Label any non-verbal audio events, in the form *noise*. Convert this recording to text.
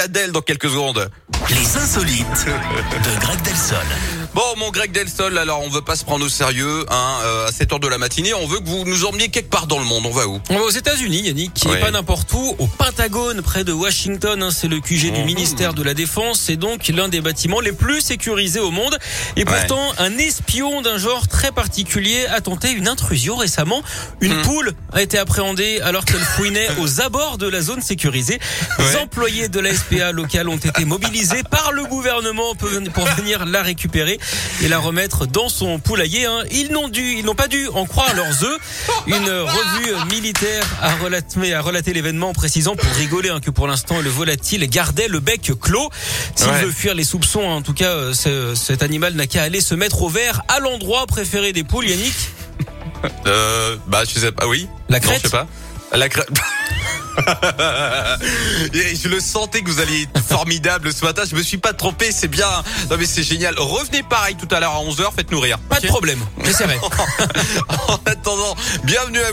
Adèle dans quelques secondes. Les insolites de Greg Delsol. Bon, mon Greg Delsol, alors on veut pas se prendre au sérieux, hein, euh, à cette heure de la matinée, on veut que vous nous emmeniez quelque part dans le monde. On va où? On va aux États-Unis, Yannick, qui Ouais. n'est pas n'importe où, au Pentagone, près de Washington. hein, c'est le QG du Mhm. ministère de la Défense. C'est donc l'un des bâtiments les plus sécurisés au monde. Et pourtant, un espion d'un genre très particulier a tenté une intrusion récemment. Une Mhm. poule a été appréhendée alors qu'elle fouinait *laughs* aux abords de la zone sécurisée. Les Ouais. employés de la SPA locale ont été mobilisés par le gouvernement pour venir la récupérer et la remettre dans son poulailler. hein. Ils n'ont dû, ils n'ont pas dû en croire leurs œufs. Une revue militaire a relaté, a relaté l'événement en précisant pour rigoler hein, que pour l'instant le volatile gardait le bec clos. S'il Ouais. veut fuir les soupçons, hein, en tout cas, euh, ce- cet animal n'a qu'à aller se mettre au vert à l'endroit préféré des poules, Yannick? Euh, bah je sais pas, oui. La Non, crête? je sais pas. La crête. *laughs* Je le sentais que vous alliez être formidable ce matin. Je me suis pas trompé, c'est bien. Non mais c'est génial. Revenez pareil tout à l'heure à 11h, faites-nous rire. Pas de problème, j'essaierai. *laughs* en attendant, bienvenue à vous.